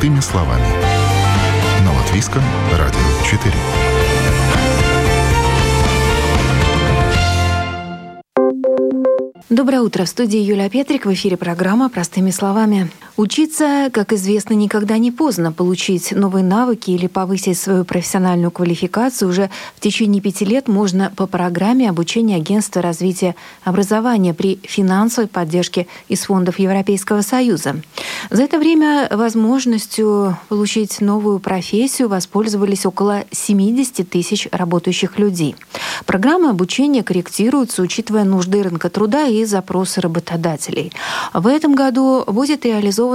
Простыми словами. На Латвийском радио 4. Доброе утро. В студии Юлия Петрик. В эфире программа «Простыми словами». Учиться, как известно, никогда не поздно. Получить новые навыки или повысить свою профессиональную квалификацию уже в течение пяти лет можно по программе обучения Агентства развития образования при финансовой поддержке из фондов Европейского Союза. За это время возможностью получить новую профессию воспользовались около 70 тысяч работающих людей. Программы обучения корректируются, учитывая нужды рынка труда и запросы работодателей. В этом году будет реализован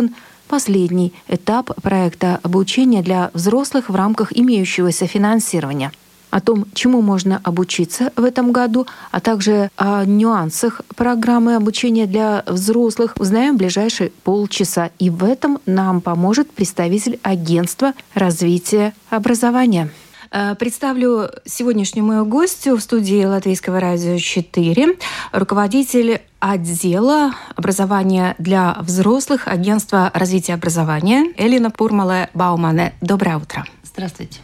последний этап проекта обучения для взрослых в рамках имеющегося финансирования о том, чему можно обучиться в этом году, а также о нюансах программы обучения для взрослых, узнаем в ближайшие полчаса. И в этом нам поможет представитель агентства развития образования. Э, представлю сегодняшнюю мою гостью в студии Латвийского радио 4, руководитель отдела образования для взрослых Агентства развития образования Элина Пурмала Баумане. Доброе утро. Здравствуйте.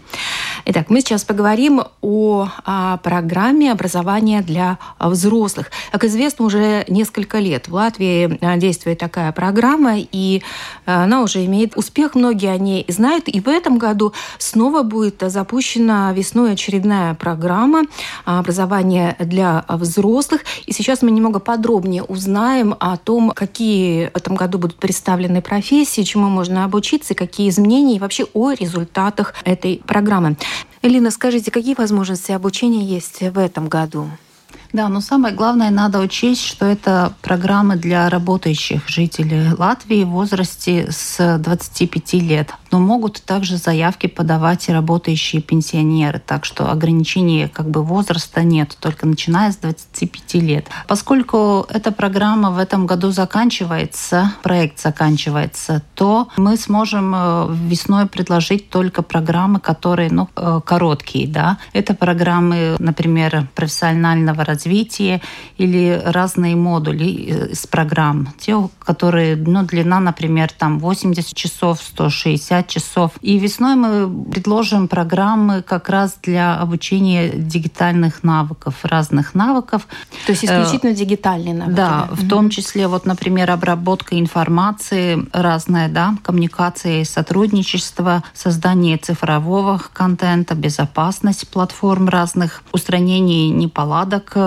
Итак, мы сейчас поговорим о, о программе образования для взрослых. Как известно, уже несколько лет в Латвии а, действует такая программа, и а, она уже имеет успех, многие о ней знают. И в этом году снова будет запущена весной очередная программа образования для взрослых. И сейчас мы немного подробнее узнаем о том, какие в этом году будут представлены профессии, чему можно обучиться, какие изменения и вообще о результатах этой программы. Элина, скажите, какие возможности обучения есть в этом году? Да, но самое главное, надо учесть, что это программы для работающих жителей Латвии в возрасте с 25 лет. Но могут также заявки подавать и работающие пенсионеры, так что ограничений как бы возраста нет, только начиная с 25 лет. Поскольку эта программа в этом году заканчивается, проект заканчивается, то мы сможем э, весной предложить только программы, которые ну, э, короткие. Да? Это программы, например, профессионального развития или разные модули из программ. Те, которые, ну, длина, например, там 80 часов, 160 часов. И весной мы предложим программы как раз для обучения дигитальных навыков, разных навыков. То есть исключительно э, дигитальные навыки? Да, да, в том числе, вот, например, обработка информации разная, да, коммуникация и сотрудничество, создание цифрового контента, безопасность платформ разных, устранение неполадок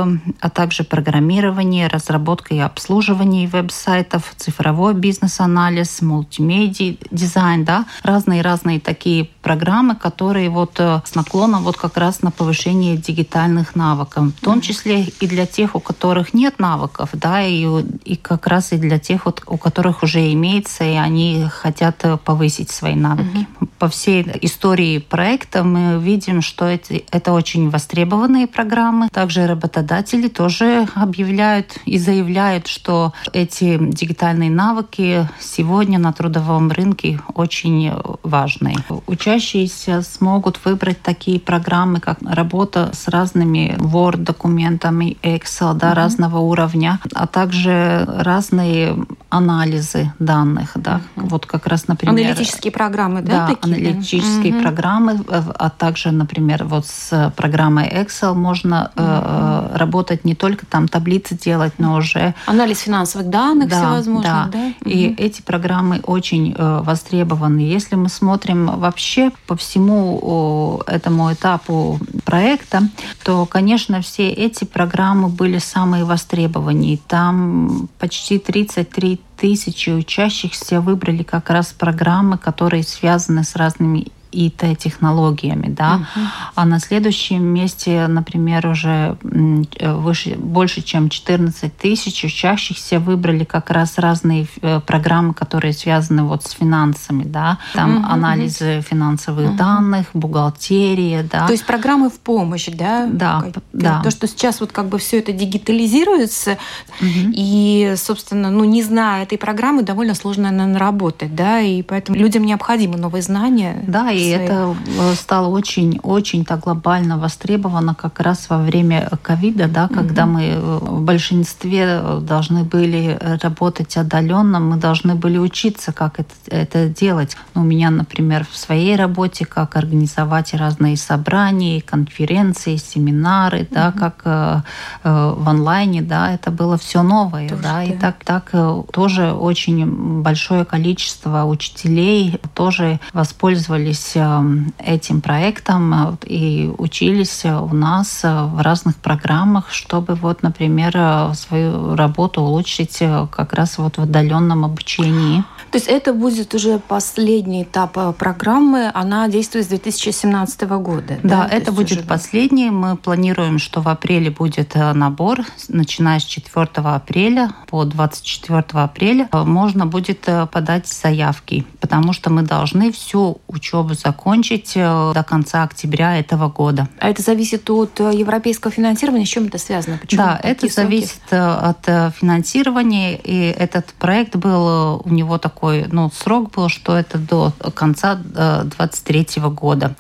а также программирование, разработка и обслуживание веб-сайтов, цифровой бизнес-анализ, мультимедиа, дизайн, да, разные-разные такие программы, которые вот э, с наклоном вот как раз на повышение дигитальных навыков, в том числе и для тех, у которых нет навыков, да, и, и как раз и для тех, вот, у которых уже имеется, и они хотят э, повысить свои навыки. Mm-hmm. По всей истории проекта мы видим, что это, это очень востребованные программы. Также работодатели тоже объявляют и заявляют, что эти дигитальные навыки сегодня на трудовом рынке очень важны. Участие учащиеся смогут выбрать такие программы, как работа с разными Word-документами, Excel, да, mm-hmm. разного уровня, а также разные анализы данных, да, mm-hmm. вот как раз, например... Аналитические программы, да? Да, такие? аналитические mm-hmm. программы, э, а также, например, вот с программой Excel можно mm-hmm. э, работать не только там таблицы делать, но уже... Анализ финансовых данных да, всевозможных, да? да? Mm-hmm. И эти программы очень э, востребованы. Если мы смотрим вообще по всему этому этапу проекта, то, конечно, все эти программы были самые востребованные. Там почти 33 тысячи учащихся выбрали как раз программы, которые связаны с разными ИТ-технологиями, да, угу. а на следующем месте, например, уже выше, больше, чем 14 тысяч учащихся выбрали как раз разные э, программы, которые связаны вот с финансами, да, там угу. анализы финансовых угу. данных, бухгалтерия, да. То есть программы в помощь, да? Да, да. То, что сейчас вот как бы все это дигитализируется, угу. и, собственно, ну, не зная этой программы, довольно сложно, наверное, работать, да, и поэтому людям необходимы новые знания. Да, и и это э, стало очень-очень так глобально востребовано как раз во время ковида, да, когда угу. мы э, в большинстве должны были работать отдаленно, мы должны были учиться, как это, это делать. Ну, у меня, например, в своей работе, как организовать разные собрания, конференции, семинары, угу. да, как э, в онлайне, да, это было все новое, тоже, да, да, и так, так тоже очень большое количество учителей тоже воспользовались эм, этим проектом э, и учились у нас э, в разных программах, чтобы вот, например, э, свою работу улучшить как раз вот в отдаленном обучении. То есть это будет уже последний этап программы, она действует с 2017 года. Да, да? это будет уже... последний. Мы планируем, что в апреле будет набор, начиная с 4 апреля по 24 апреля можно будет подать заявки, потому что мы должны всю учебу закончить э, до конца октября этого года. А это зависит от э, европейского финансирования? С чем это связано? Почему да, это сроки? зависит э, от финансирования. И этот проект был, у него такой ну, срок был, что это до конца 2023 года.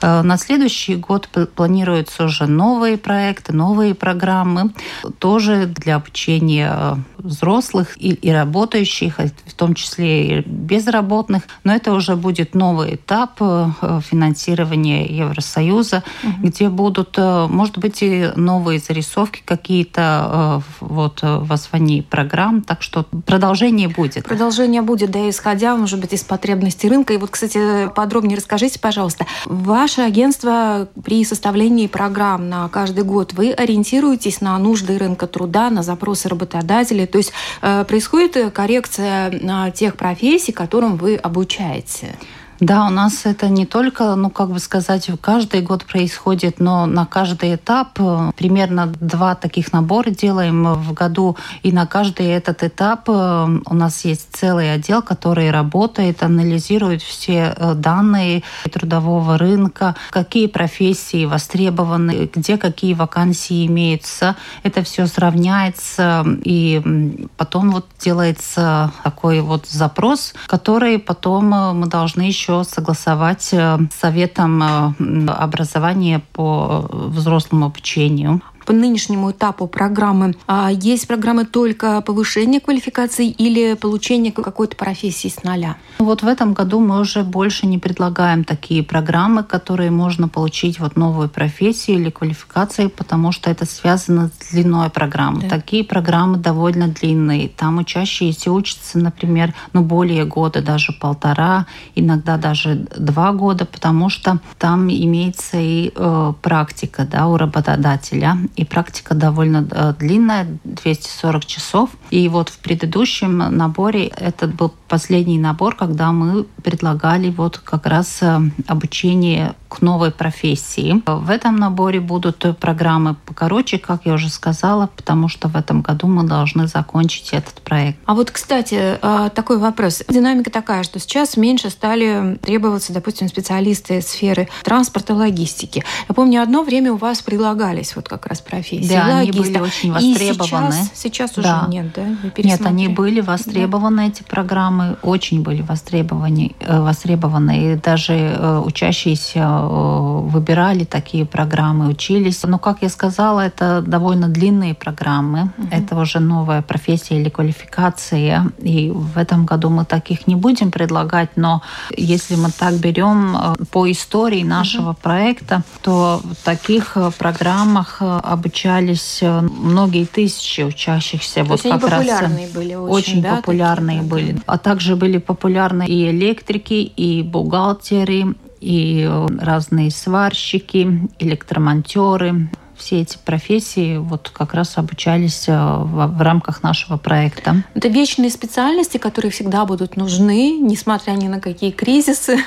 На следующий год планируются уже новые проекты, новые программы, тоже для обучения взрослых и, и работающих, в том числе и безработных. Но это уже будет новый этап э, финансирования Евросоюза, угу. где будут, э, может быть, и новые зарисовки какие-то э, вот в освоении программ. Так что продолжение будет. Продолжение будет, да, исходя, может быть, из потребностей рынка. И вот, кстати, подробнее расскажите, пожалуйста, ваше агентство при составлении программ на каждый год, вы ориентируетесь на нужды рынка труда, на запросы работодателей, то есть происходит коррекция тех профессий, которым вы обучаете? Да, у нас это не только, ну, как бы сказать, каждый год происходит, но на каждый этап э, примерно два таких набора делаем в году. И на каждый этот этап э, у нас есть целый отдел, который работает, анализирует все э, данные трудового рынка, какие профессии востребованы, где какие вакансии имеются. Это все сравняется, и потом вот делается такой вот запрос, который потом мы должны еще еще согласовать э, с Советом э, образования по взрослому обучению по нынешнему этапу программы а есть программы только повышения квалификации или получения какой-то профессии с нуля? Вот в этом году мы уже больше не предлагаем такие программы, которые можно получить вот новую профессию или квалификацию, потому что это связано с длиной программы. Да. Такие программы довольно длинные. Там учащиеся учатся, например, ну, более года, даже полтора, иногда даже два года, потому что там имеется и э, практика да, у работодателя и практика довольно э, длинная, 240 часов. И вот в предыдущем наборе, этот был последний набор, когда мы предлагали вот как раз э, обучение к новой профессии. В этом наборе будут программы покороче, как я уже сказала, потому что в этом году мы должны закончить этот проект. А вот, кстати, э, такой вопрос. Динамика такая, что сейчас меньше стали требоваться, допустим, специалисты сферы транспорта, логистики. Я помню, одно время у вас предлагались вот как раз профессии. Да, логиста. они были очень востребованы. И сейчас, сейчас уже да. нет, да? Нет, они были востребованы, да. эти программы, очень были востребованы, э, востребованы. И даже э, учащиеся э, выбирали такие программы, учились. Но, как я сказала, это довольно длинные программы. Угу. Это уже новая профессия или квалификация. И в этом году мы таких не будем предлагать. Но если мы так берем по истории нашего угу. проекта, то в таких программах обучались э, многие тысячи учащихся. То вот есть как они популярные раз, были очень, очень да, популярные такие, были. А также были популярны и электрики, и бухгалтеры, и разные сварщики, электромонтеры, все эти профессии вот как раз обучались э, в, в рамках нашего проекта. Это вечные специальности, которые всегда будут нужны, несмотря ни на какие кризисы.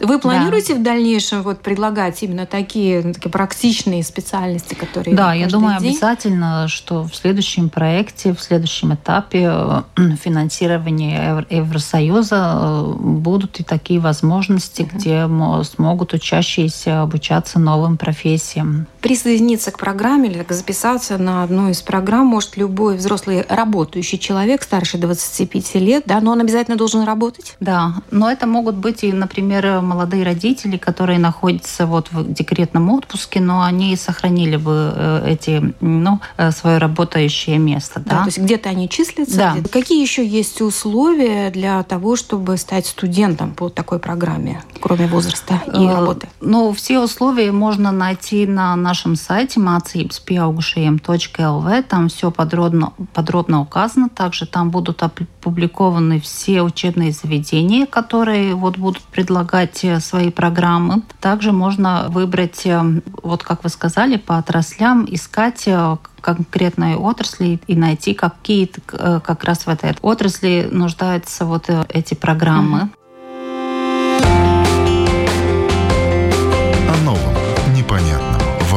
Вы планируете да. в дальнейшем вот предлагать именно такие, ну, такие практичные специальности, которые Да, я думаю день? обязательно, что в следующем проекте, в следующем этапе э, финансирования Евросоюза э, будут и такие возможности, угу. где смогут учащиеся обучаться новым профессиям. Присоединиться к программе или записаться на одну из программ может любой взрослый работающий человек старше 25 лет, да, но он обязательно должен работать? Да, но это могут быть и, например, молодые родители, которые находятся вот в декретном отпуске, но они сохранили бы э, эти, ну, э, свое работающее место. Да, да то есть где-то они числятся. Да. Какие еще есть условия для того, чтобы стать студентом по такой программе, кроме возраста и э, работы? Ну, все условия можно найти на нашем сайте mācības Там все подробно, подробно указано. Также там будут опубликованы все учебные заведения, которые вот будут предлагать свои программы. Также можно выбрать, вот как вы сказали, по отраслям, искать конкретной отрасли и найти, какие э, как раз в этой отрасли нуждаются вот э, эти программы. О новом,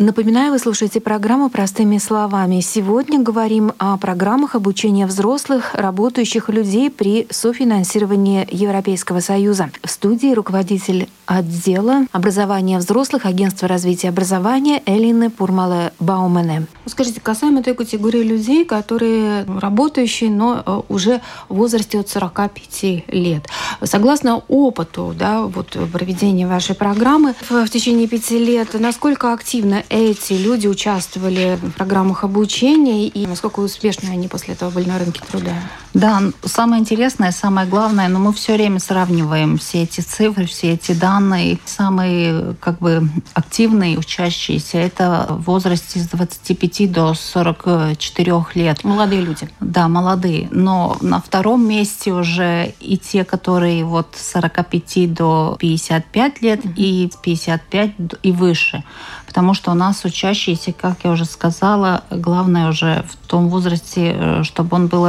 Напоминаю, вы слушаете программу «Простыми словами». Сегодня говорим о программах обучения взрослых, работающих людей при софинансировании Европейского Союза. В студии руководитель отдела образования взрослых Агентства развития образования Элины Пурмале Баумене. Скажите, касаемо той категории людей, которые работающие, но э, уже в возрасте от 45 лет. Согласно опыту да, вот, проведения вашей программы в течение пяти лет, насколько активно эти люди участвовали в программах обучения и насколько успешны они после этого были на рынке труда? Да, самое интересное, самое главное, но мы все время сравниваем все эти цифры, все эти данные. Самые как бы активные учащиеся это в возрасте с 25 до 44 лет. Молодые люди. Да, молодые. Но на втором месте уже и те, которые вот с 45 до 55 лет угу. и 55 и выше потому что у нас учащиеся, как я уже сказала, главное уже в том возрасте, э, чтобы он был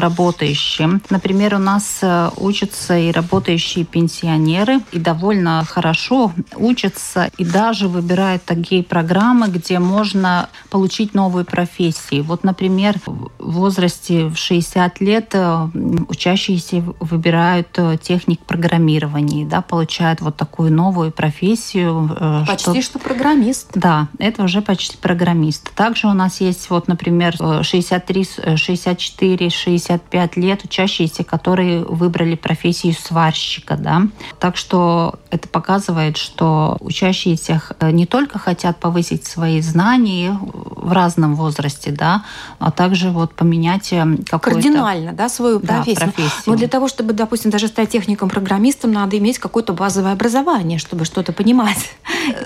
работающим. Например, у нас э, учатся и работающие пенсионеры, и довольно хорошо учатся, и даже выбирают такие программы, где можно получить новую профессию. Вот, например, в возрасте в 60 лет э, учащиеся выбирают техник программирования, да, получают вот такую новую профессию. Почти что, что программист. Да, это уже почти программист. Также у нас есть, вот, например, 63, 64, 65 лет учащиеся, которые выбрали профессию сварщика. Да? Так что это показывает, что учащиеся не только хотят повысить свои знания в разном возрасте, да, а также вот поменять э, какую-то... Кардинально, да, свою профессию. Да, профессию. Но для того, чтобы, допустим, даже стать техником-программистом, надо иметь какое-то базовое образование, чтобы что-то понимать.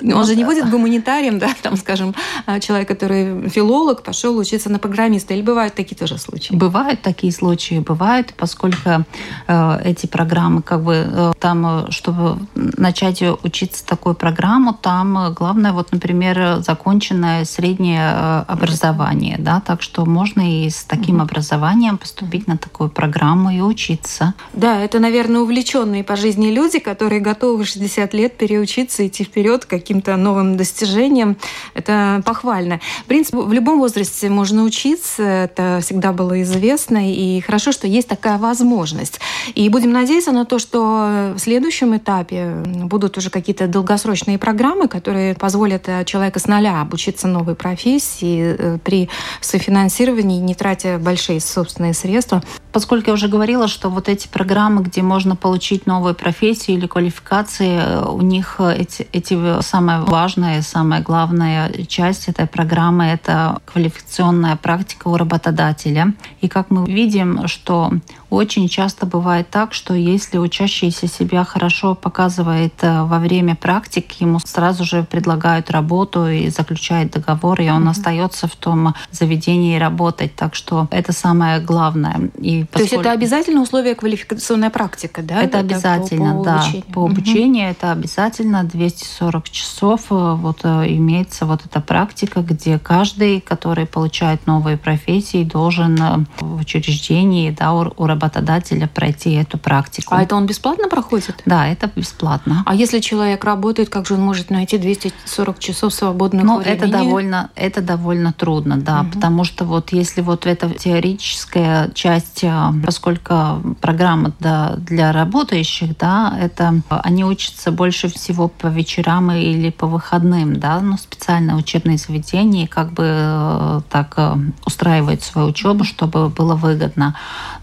Э, Он же не будет гуманитарием, да, там, скажем, а, человек, который филолог, пошел учиться на программиста. Или бывают такие тоже случаи? Бывают такие случаи, бывают, поскольку э, эти программы, как бы э, там, э, чтобы начать учиться такую программу, там главное, вот, например, законченное среднее образование, да, так что можно и с таким образованием поступить на такую программу и учиться. Да, это, наверное, увлеченные по жизни люди, которые готовы в 60 лет переучиться, идти вперед каким-то новым достижениям. Это похвально. В принципе, в любом возрасте можно учиться, это всегда было известно, и хорошо, что есть такая возможность. И будем надеяться на то, что в следующем этапе будут уже какие-то долгосрочные программы, которые позволят э, человеку с нуля обучиться новой профессии э, при софинансировании, не тратя большие собственные средства. Поскольку я уже говорила, что вот эти программы, где можно получить новую профессию или квалификации, э, у них эти, эти самое важное, самое главное часть этой программы – это квалификационная практика у работодателя. И как мы видим, что очень часто бывает так, что если учащийся себя хорошо показывает э, во время практики, ему сразу же предлагают работу и заключает договор, и он mm-hmm. остается в том заведении работать. Так что это самое главное. И поскольку... То есть это обязательно условие квалификационная практика, да? Это, это обязательно, по, по да. Обучению. По обучению mm-hmm. это обязательно 240 240 часов вот имеется вот эта практика, где каждый, который получает новые профессии, должен в учреждении да, у работодателя пройти эту практику. А это он бесплатно проходит? Да, это бесплатно. А если человек работает, как же он может найти 240 часов свободного ну, времени? это довольно, это довольно трудно, да, угу. потому что вот если вот эта теоретическая часть, поскольку программа да, для работающих, да, это они учатся больше всего по вечерам или по выходным, да, но специальное учебное заведение как бы э, так э, устраивает свою учебу, чтобы было выгодно.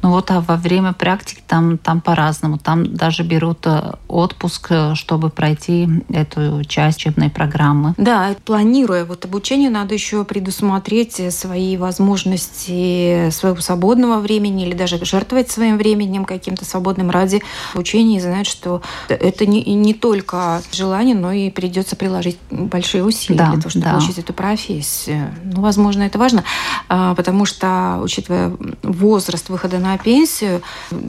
Ну вот а во время практики там, там по-разному. Там даже берут э, отпуск, чтобы пройти эту часть учебной программы. Да, планируя вот обучение, надо еще предусмотреть свои возможности своего свободного времени или даже жертвовать своим временем каким-то свободным ради обучения и знать, что это не, не только желание, но и придется приложить большие усилия да, для того, чтобы да. получить эту профессию. Ну, возможно, это важно, а, потому что, учитывая возраст выхода на пенсию,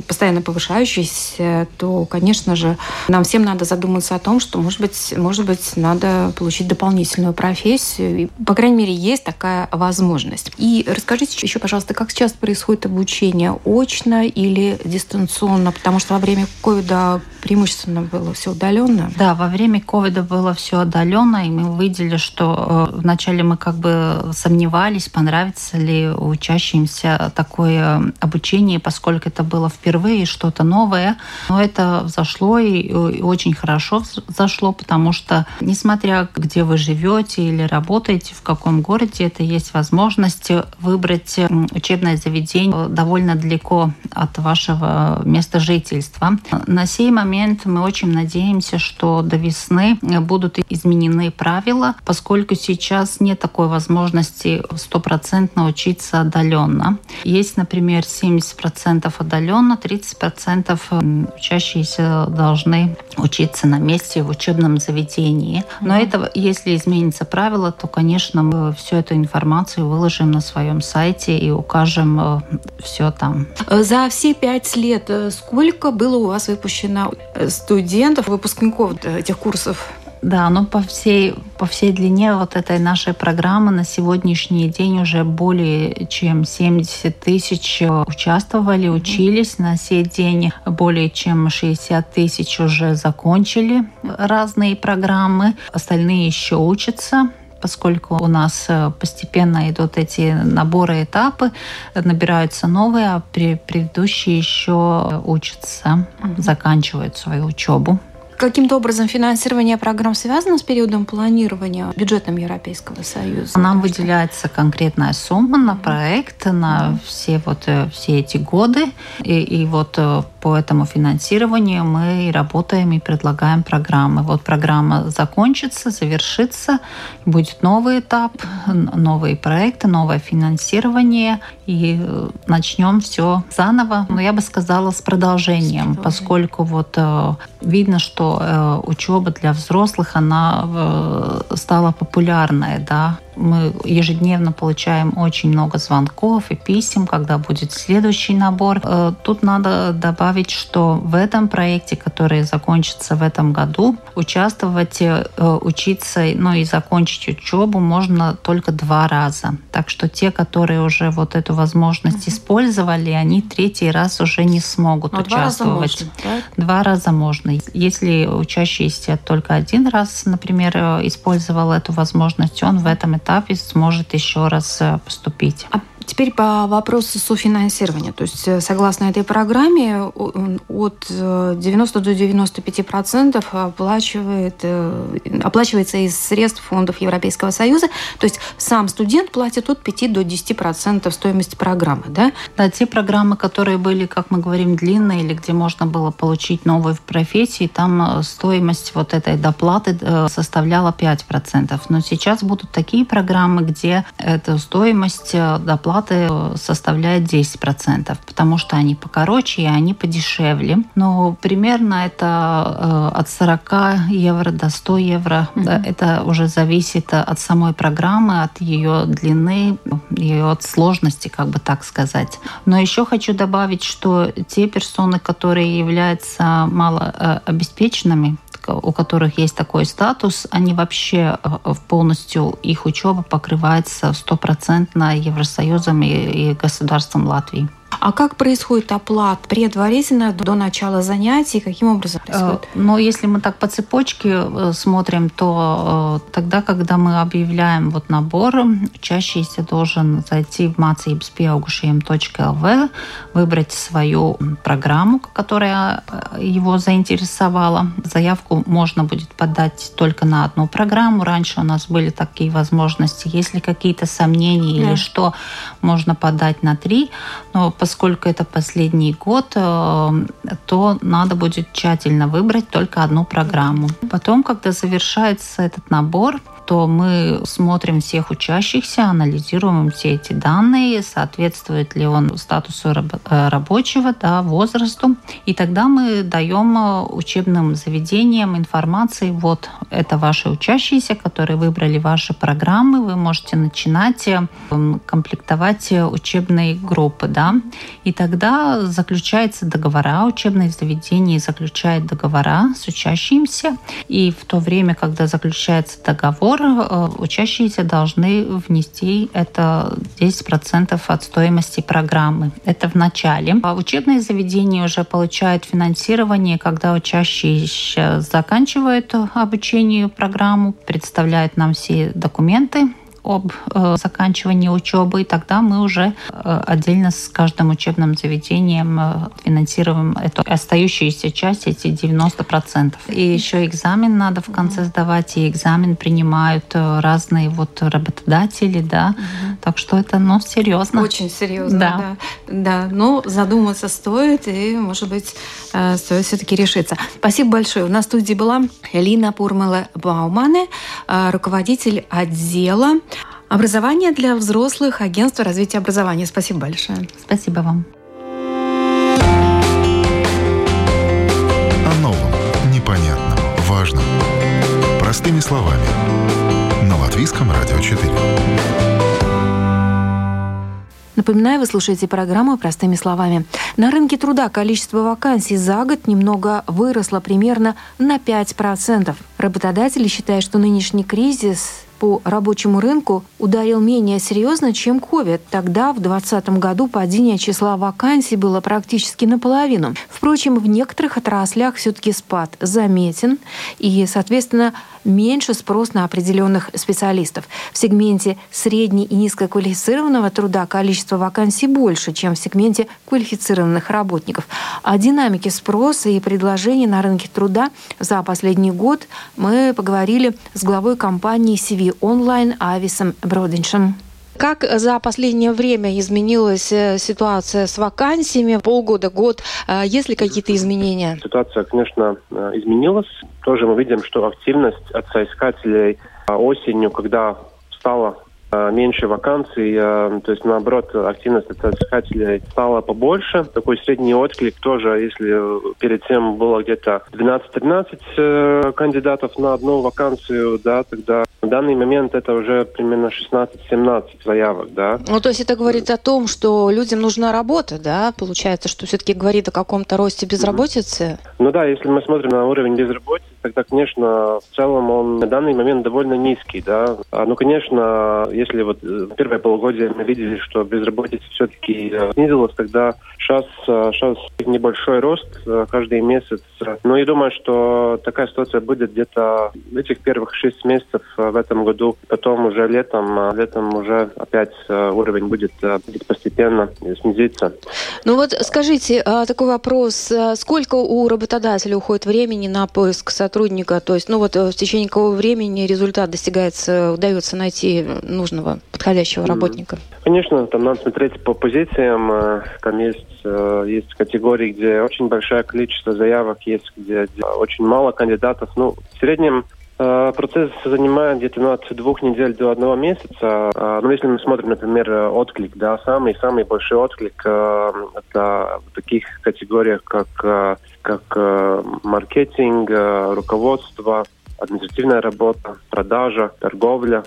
постоянно повышающийся, то, конечно же, нам всем надо задуматься о том, что, может быть, может быть, надо получить дополнительную профессию. И, по крайней мере, есть такая возможность. И расскажите еще, пожалуйста, как сейчас происходит обучение? Очно или дистанционно? Потому что во время ковида преимущественно было все удаленно. Да, во время ковида было все удаленно, и мы увидели, что э, вначале мы как бы сомневались, понравится ли учащимся такое обучение, поскольку это было впервые что-то новое. Но это взошло и очень хорошо зашло, потому что, несмотря где вы живете или работаете, в каком городе, это есть возможность выбрать учебное заведение довольно далеко от вашего места жительства. На сей момент мы очень надеемся, что до весны будут изменены правила, поскольку сейчас нет такой возможности стопроцентно учиться отдаленно. Есть, например, 70% отдаленно, 30% учащиеся должны учиться на месте в учебном заведении. Но это, если изменится правило, то, конечно, мы всю эту информацию выложим на своем сайте и укажем э, все там. За все пять лет э, сколько было у вас выпущено студентов, выпускников этих курсов? Да, ну по всей, по всей длине вот этой нашей программы на сегодняшний день уже более чем 70 тысяч участвовали, учились. На сей день более чем 60 тысяч уже закончили разные программы. Остальные еще учатся поскольку у нас э, постепенно идут эти наборы, этапы, набираются новые, а предыдущие еще учатся, заканчивают свою учебу. Каким-то образом финансирование программ связано с периодом планирования бюджетом Европейского Союза? Нам выделяется конкретная сумма на проект, на все, вот, э, все эти годы. И, и вот э, по этому финансированию мы работаем и предлагаем программы. Вот программа закончится, завершится, будет новый этап, новые проекты, новое финансирование, и э, начнем все заново. Но я бы сказала с продолжением, поскольку вот видно, что э, учеба для взрослых, она э, стала популярной, да, мы ежедневно получаем очень много звонков и писем, когда будет следующий набор. Э, тут надо добавить, что в этом проекте, который закончится в этом году, участвовать, э, учиться, ну и закончить учебу можно только два раза. Так что те, которые уже вот эту возможность использовали, они третий раз уже не смогут Но участвовать. Два раза можно, да? Два раза можно. Если учащийся только один раз, например, э, использовал эту возможность, он в этом этапе сможет еще раз э, поступить. А Теперь по вопросу софинансирования. То есть, э, согласно этой программе, от 90 до 95 процентов оплачивает, оплачивается из средств фондов Европейского Союза. То есть, сам студент платит от 5 до 10 процентов стоимости программы, да? Да, те программы, которые были, как мы говорим, длинные, или где можно было получить новую профессии, там э, стоимость вот этой доплаты э, составляла 5 процентов. Но сейчас будут такие программы, где эта стоимость доплаты зарплаты э, составляет 10%, потому что они покороче и они подешевле. Но примерно это э, от 40 евро до 100 евро. Mm-hmm. Да, это уже зависит от самой программы, от ее длины, ее от сложности, как бы так сказать. Но еще хочу добавить, что те персоны, которые являются малообеспеченными, у которых есть такой статус, они вообще полностью, их учеба покрывается стопроцентно Евросоюзом и государством Латвии. А как происходит оплата предварительно до начала занятий? Каким образом э, происходит? Но если мы так по цепочке э, смотрим, то э, тогда, когда мы объявляем вот набор, учащийся должен зайти в mācības.pieaugušajiem.lv, выбрать свою программу, которая его заинтересовала. Заявку можно будет подать только на одну программу. Раньше у нас были такие возможности. Если какие-то сомнения да. или что, можно подать на три. Но поскольку это последний год, э, то надо будет тщательно выбрать только одну программу. Потом, когда завершается этот набор, то мы смотрим всех учащихся, анализируем все эти данные, соответствует ли он статусу э, рабочего, да, возрасту. И тогда мы даем э, учебным заведениям информации, вот это ваши учащиеся, которые выбрали ваши программы, вы можете начинать э, комплектовать учебные группы, да, и тогда заключается договора, учебные заведения заключают договора с учащимися, и в то время, когда заключается договор, Э, учащиеся должны внести это 10% от стоимости программы. Это в начале. А учебные заведения уже получают финансирование, когда учащиеся заканчивают обучение программу, представляют нам все документы об э, заканчивании учебы, и тогда мы уже э, отдельно с каждым учебным заведением э, финансируем эту остающуюся часть, эти 90%. И еще экзамен надо в конце сдавать, и экзамен принимают разные вот работодатели, да, угу. так что это, ну, серьезно. Очень серьезно, да. Да, да. ну, задуматься стоит, и, может быть, стоит все-таки решиться. Спасибо большое. У нас в студии была Лина Пурмала Баумане, руководитель отдела Образование для взрослых, агентство развития образования. Спасибо большое. Спасибо вам. О новом, непонятном, важном. Простыми словами. На Латвийском радио 4. Напоминаю, вы слушаете программу «Простыми словами». На рынке труда количество вакансий за год немного выросло примерно на 5%. Работодатели считают, что нынешний кризис по рабочему рынку ударил менее серьезно, чем COVID. Тогда, в 2020 году, падение числа вакансий было практически наполовину. Впрочем, в некоторых отраслях все-таки спад заметен, и, соответственно, меньше спрос на определенных специалистов. В сегменте средне- и низкоквалифицированного труда количество вакансий больше, чем в сегменте квалифицированных работников. О динамике спроса и предложений на рынке труда за последний год мы поговорили с главой компании CV онлайн Ависом Бродиншем. Как за последнее время изменилась э, ситуация с вакансиями? Полгода, год. А есть ли какие-то изменения? Ситуация, конечно, э, изменилась. Тоже мы видим, что активность от соискателей а, осенью, когда стало меньше вакансий, э, то есть наоборот активность искателей стала побольше. Такой средний отклик тоже, если перед тем было где-то 12-13 э, кандидатов на одну вакансию, да, тогда в данный момент это уже примерно 16-17 заявок, да. Ну, то есть это говорит о том, что людям нужна работа, да, получается, что все-таки говорит о каком-то росте безработицы? Mm-hmm. Ну да, если мы смотрим на уровень безработицы, тогда, конечно, в целом он на данный момент довольно низкий, да. А, ну, конечно, если вот э, первое полугодие мы видели, что безработица все-таки э, снизилась, тогда сейчас, сейчас э, небольшой рост каждый месяц. Ну и думаю, что такая ситуация будет где-то этих первых шесть месяцев в этом году. Потом уже летом, летом уже опять уровень будет, будет постепенно снизиться. Ну вот скажите, такой вопрос. Сколько у работодателя уходит времени на поиск сотрудника? То есть, ну вот в течение какого времени результат достигается, удается найти нужного, подходящего работника? Конечно, там надо смотреть по позициям. Э, там есть, э, есть категории, где очень большое количество заявок, есть где, где очень мало кандидатов. Ну, в среднем э, Процесс занимает где-то от двух недель до одного месяца. Ну, если мы смотрим, например, отклик, да, самый самый большой отклик это в таких категориях, как как маркетинг, руководство, административная работа, продажа, торговля.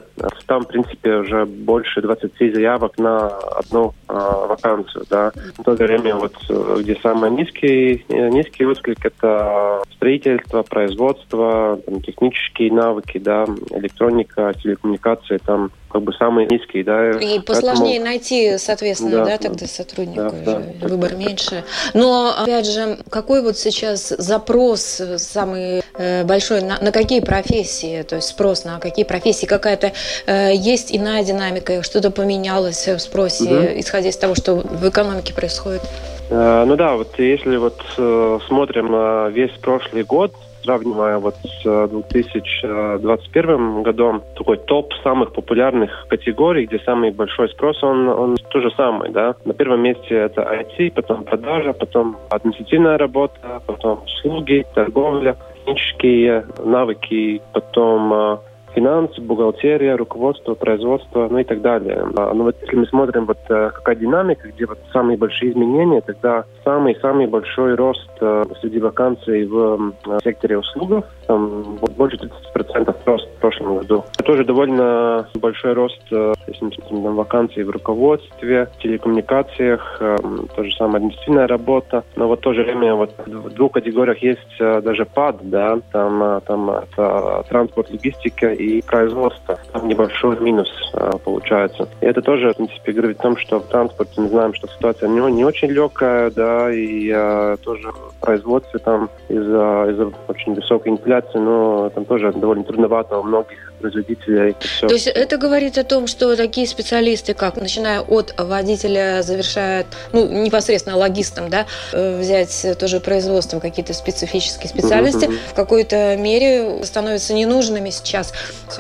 Там, в принципе, уже больше 20 заявок на одну а, вакансию. Да. В то время, вот, где самый низкий, низкий отклик, это строительство, производство, там, технические навыки, да, электроника, телекоммуникации, там как бы самые низкие, да. И посложнее Поэтому... найти, соответственно, да, да тогда сотрудника да, уже, да, выбор меньше. Но, опять же, какой вот сейчас запрос самый э, большой, на, на какие профессии, то есть спрос на какие профессии, какая-то э, есть иная динамика, что-то поменялось в спросе, угу. исходя из того, что в экономике происходит? Э, ну да, вот если вот э, смотрим на весь прошлый год, сравнивая вот с 2021 годом, такой топ самых популярных категорий, где самый большой спрос, он, он то же самое, да. На первом месте это IT, потом продажа, потом административная работа, потом услуги, торговля, технические навыки, потом а, финансы, бухгалтерия, руководство, производство, ну и так далее. А, ну вот если мы смотрим, вот э, какая динамика, где вот самые большие изменения, тогда самый-самый большой рост э, среди вакансий в э, секторе услуг, там больше 30% рост в прошлом году. Тоже довольно большой рост, если мы смотрим на вакансии в руководстве, телекоммуникациях, то же самое административная работа. Но вот в то же время вот в двух категориях есть даже пад, да, там, там это транспорт, логистика и производство. Там небольшой минус а, получается. И это тоже, в принципе, говорит о том, что в транспорте мы знаем, что ситуация не, не очень легкая, да, и а, тоже в производстве там из-за из очень высокой инфляции, но там тоже довольно трудновато у многих производителей. Все. То есть это говорит о том, что такие специалисты, как начиная от водителя, завершая, ну, непосредственно логистом, да, э, взять тоже производством какие-то специфические специальности, mm-hmm. в какой-то мере становятся ненужными сейчас.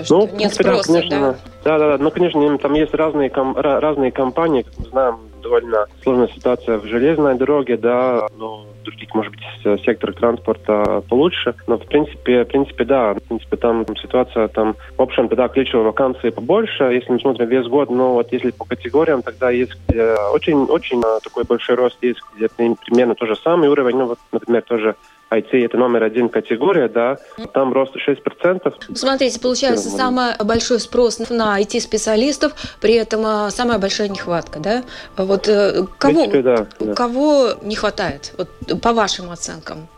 Ну, нет спроса, конечно, да? Да, да, да. Ну, конечно, там есть разные, ком- разные компании, как мы знаем, довольно сложная ситуация в железной дороге, да, в других, может быть, секторах транспорта получше. Но, в принципе, в принципе, да, в принципе, там ситуация, там, в общем, тогда ключевые вакансии побольше, если мы смотрим весь год, но вот если по категориям, тогда есть очень, очень такой большой рост, есть где примерно то же самый уровень, ну, вот, например, тоже IT это номер один категория, да, там рост 6%. Смотрите, получается, самый большой спрос на IT-специалистов, при этом а, самая большая нехватка, да? Вот э, кого, принципе, да, да. кого не хватает, вот, по вашим оценкам?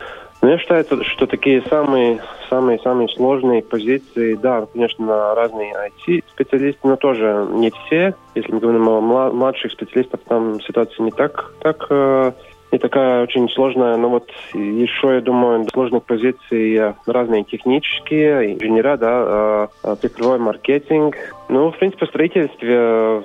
Ну, я считаю, что такие самые самые самые сложные позиции, да, конечно, разные IT-специалисты, но тоже не все. Если мы говорим о младших специалистах, там ситуация не так так э, и такая очень сложная, но вот еще, я думаю, сложных позиций разные технические, инженера, да, а, а, цифровой маркетинг. Ну, в принципе, в строительстве,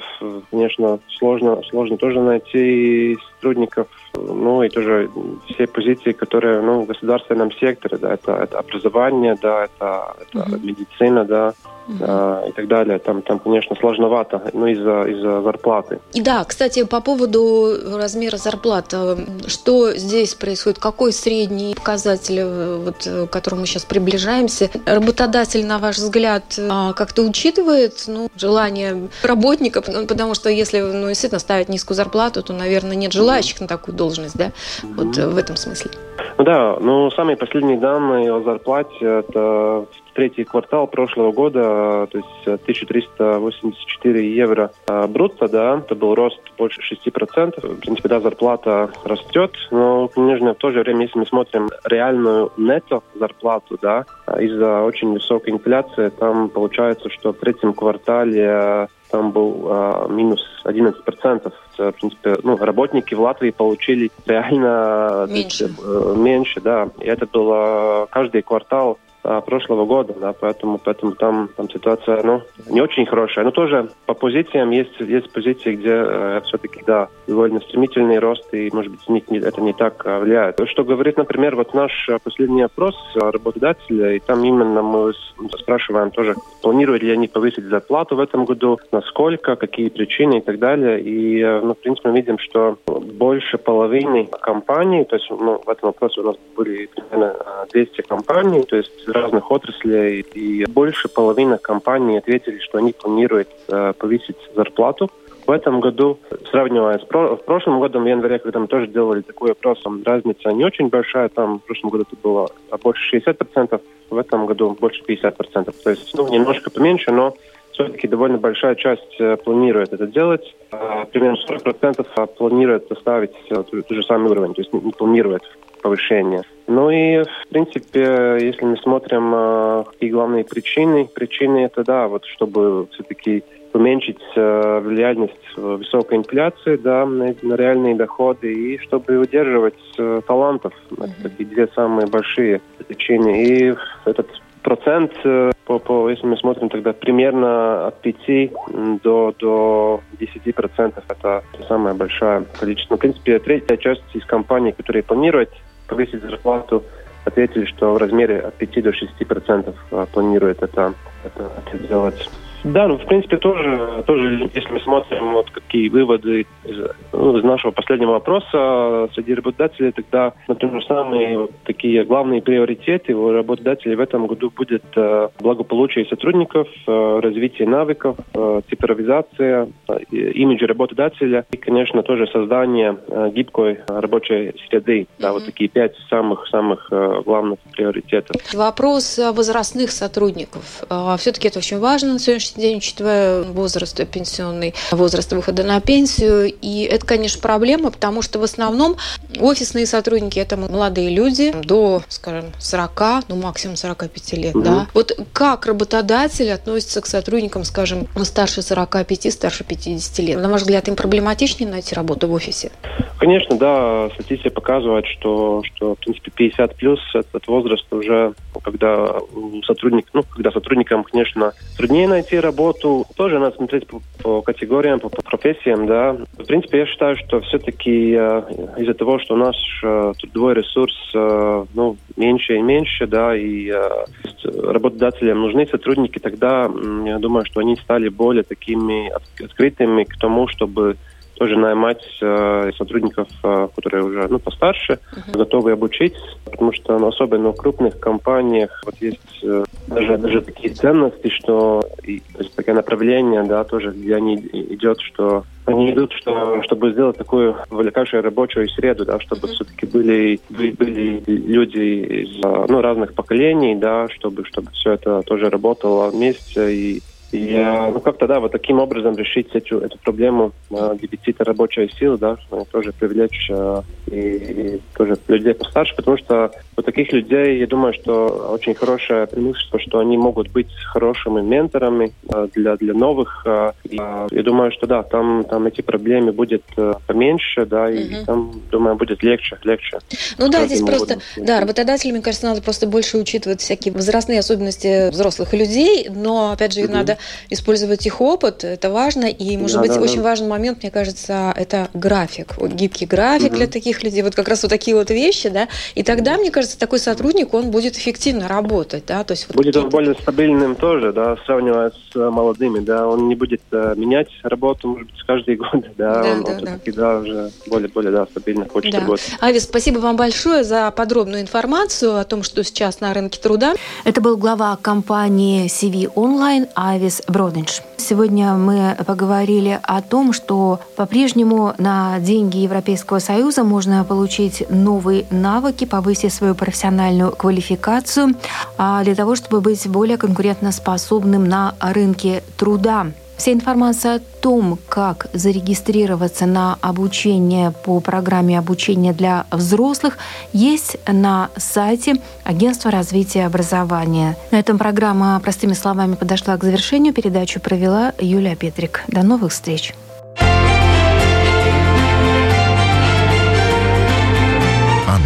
конечно, сложно, сложно тоже найти сотрудников, ну, и тоже все позиции, которые, ну, в государственном секторе, да, это, это образование, да, это, это mm-hmm. медицина, да, Uh-huh. и так далее. Там, там, конечно, сложновато, ну, из-за из зарплаты. И да, кстати, по поводу размера зарплат, э, что здесь происходит? Какой средний показатель, э, вот, к которому мы сейчас приближаемся? Работодатель, на ваш взгляд, э, как-то учитывает ну, желание работника, потому что если ну, действительно ставить низкую зарплату, то, наверное, нет желающих на такую должность, да? Вот в этом смысле. Да, ну самые последние данные о зарплате это третий квартал прошлого года, то есть 1384 евро а, брутто, да, это был рост больше 6%. В принципе, да, зарплата растет, но, конечно, в то же время, если мы смотрим реальную нетто зарплату, да, из-за очень высокой инфляции, там получается, что в третьем квартале там был а, минус 11%. В принципе, ну, работники в Латвии получили реально меньше, э, меньше да. И это было каждый квартал прошлого года, да, поэтому, поэтому там, там ситуация, ну, не очень хорошая. Но тоже по позициям есть, есть позиции, где э, все-таки, да, довольно стремительный рост, и, может быть, не, это не так э, влияет. Что говорит, например, вот наш э, последний опрос работодателя, и там именно мы спрашиваем тоже, планируют ли они повысить зарплату в этом году, насколько, какие причины и так далее. И, ну, в принципе, мы видим, что больше половины компаний, то есть, ну, в этом вопросе у нас были примерно 200 компаний, то есть разных отраслей, и больше половины компаний ответили, что они планируют э, повысить зарплату В этом году, сравнивая с в прошлым годом, в январе, когда мы тоже делали такой опрос, разница не очень большая. Там в прошлом году это было больше 60%, в этом году больше 50%. То есть ну, немножко поменьше, но все-таки довольно большая часть э, планирует это делать. А, примерно 40% планирует оставить тот же самый уровень, то есть не планирует повышение. Ну и, в принципе, если мы смотрим, э, какие главные причины, причины это, да, вот чтобы все-таки уменьшить э, влияние высокой инфляции да, на, на реальные доходы и чтобы удерживать э, талантов. Это такие две самые большие причины. И этот процент, э, по, по, если мы смотрим тогда примерно от 5 до, до 10 процентов, это самое большое количество. В принципе, третья часть из компаний, которые планируют повысить зарплату, ответили, что в размере от 5 до 6 процентов э, планирует это, это, это делать. Да, ну, в принципе, тоже, тоже если мы смотрим, вот какие выводы из, ну, из нашего последнего вопроса среди работодателей, тогда, например, самые вот, такие главные приоритеты у работодателей в этом году будет э, благополучие сотрудников, э, развитие навыков, э, цифровизация, э, имидж работодателя и, конечно, тоже создание э, гибкой рабочей среды. Да, mm-hmm. вот такие пять самых-самых э, главных приоритетов. Вопрос возрастных сотрудников. Э, все-таки это очень важно на сегодняшний сегодняшний день, учитывая возраст пенсионный, возраст выхода на пенсию. И это, конечно, проблема, потому что в основном офисные сотрудники – это молодые люди до, скажем, 40, ну, максимум 45 лет, угу. да. Вот как работодатель относится к сотрудникам, скажем, старше 45, старше 50 лет? На ваш взгляд, им проблематичнее найти работу в офисе? Конечно, да. Статистика показывает, что, что в принципе, 50 плюс этот возраст уже, когда сотрудник, ну, когда сотрудникам, конечно, труднее найти работу. Тоже надо смотреть по, по категориям, по, по профессиям, да. В принципе, я считаю, что все-таки э, из-за того, что наш э, трудовой ресурс, э, ну, меньше и меньше, да, и э, работодателям нужны сотрудники, тогда э, я думаю, что они стали более такими открытыми к тому, чтобы тоже наймать э, сотрудников, э, которые уже ну, постарше, uh-huh. готовы обучить, потому что ну, особенно в крупных компаниях вот есть э, даже, даже такие ценности, что и, то есть такое направление, да, тоже где они идет, что они идут, что, чтобы сделать такую увлекающую рабочую среду, да, чтобы uh-huh. все-таки были, были, были люди из ну, разных поколений, да, чтобы, чтобы все это тоже работало вместе и и ну, как-то, да, вот таким образом решить эту, эту проблему э, дефицита рабочей силы, да, тоже привлечь э, и, и тоже людей постарше, потому что у таких людей, я думаю, что очень хорошее преимущество, что они могут быть хорошими менторами э, для, для новых. Э, и, э, я думаю, что да, там, там эти проблемы будет э, поменьше, да, и угу. там, думаю, будет легче, легче. Ну да, здесь просто, да, работодателям, мне кажется, надо просто больше учитывать всякие возрастные особенности взрослых людей, но, опять же, угу. надо использовать их опыт, это важно. И, может да, быть, да, очень да. важный момент, мне кажется, это график. Вот гибкий график угу. для таких людей, вот как раз вот такие вот вещи, да. И тогда, мне кажется, такой сотрудник, он будет эффективно работать, да. То есть вот будет он более стабильным тоже, да, сравнивая с э, молодыми, да. Он не будет uh, менять работу, может быть, каждый год, да. да он, да, он да. да, уже более-более, да, стабильно хочет да. работать. Авис, спасибо вам большое за подробную информацию о том, что сейчас на рынке труда. Это был глава компании CV Online Авис Борис Броденш. Сегодня мы поговорили о том, что по-прежнему на деньги Европейского Союза можно получить новые навыки, повысить свою профессиональную квалификацию а для того, чтобы быть более конкурентоспособным на рынке труда. Вся информация о том, как зарегистрироваться на обучение по программе обучения для взрослых, есть на сайте Агентства развития образования. На этом программа «Простыми словами» подошла к завершению. Передачу провела Юлия Петрик. До новых встреч! О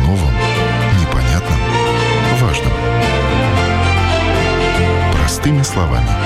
новом, непонятном, важном. Простыми словами.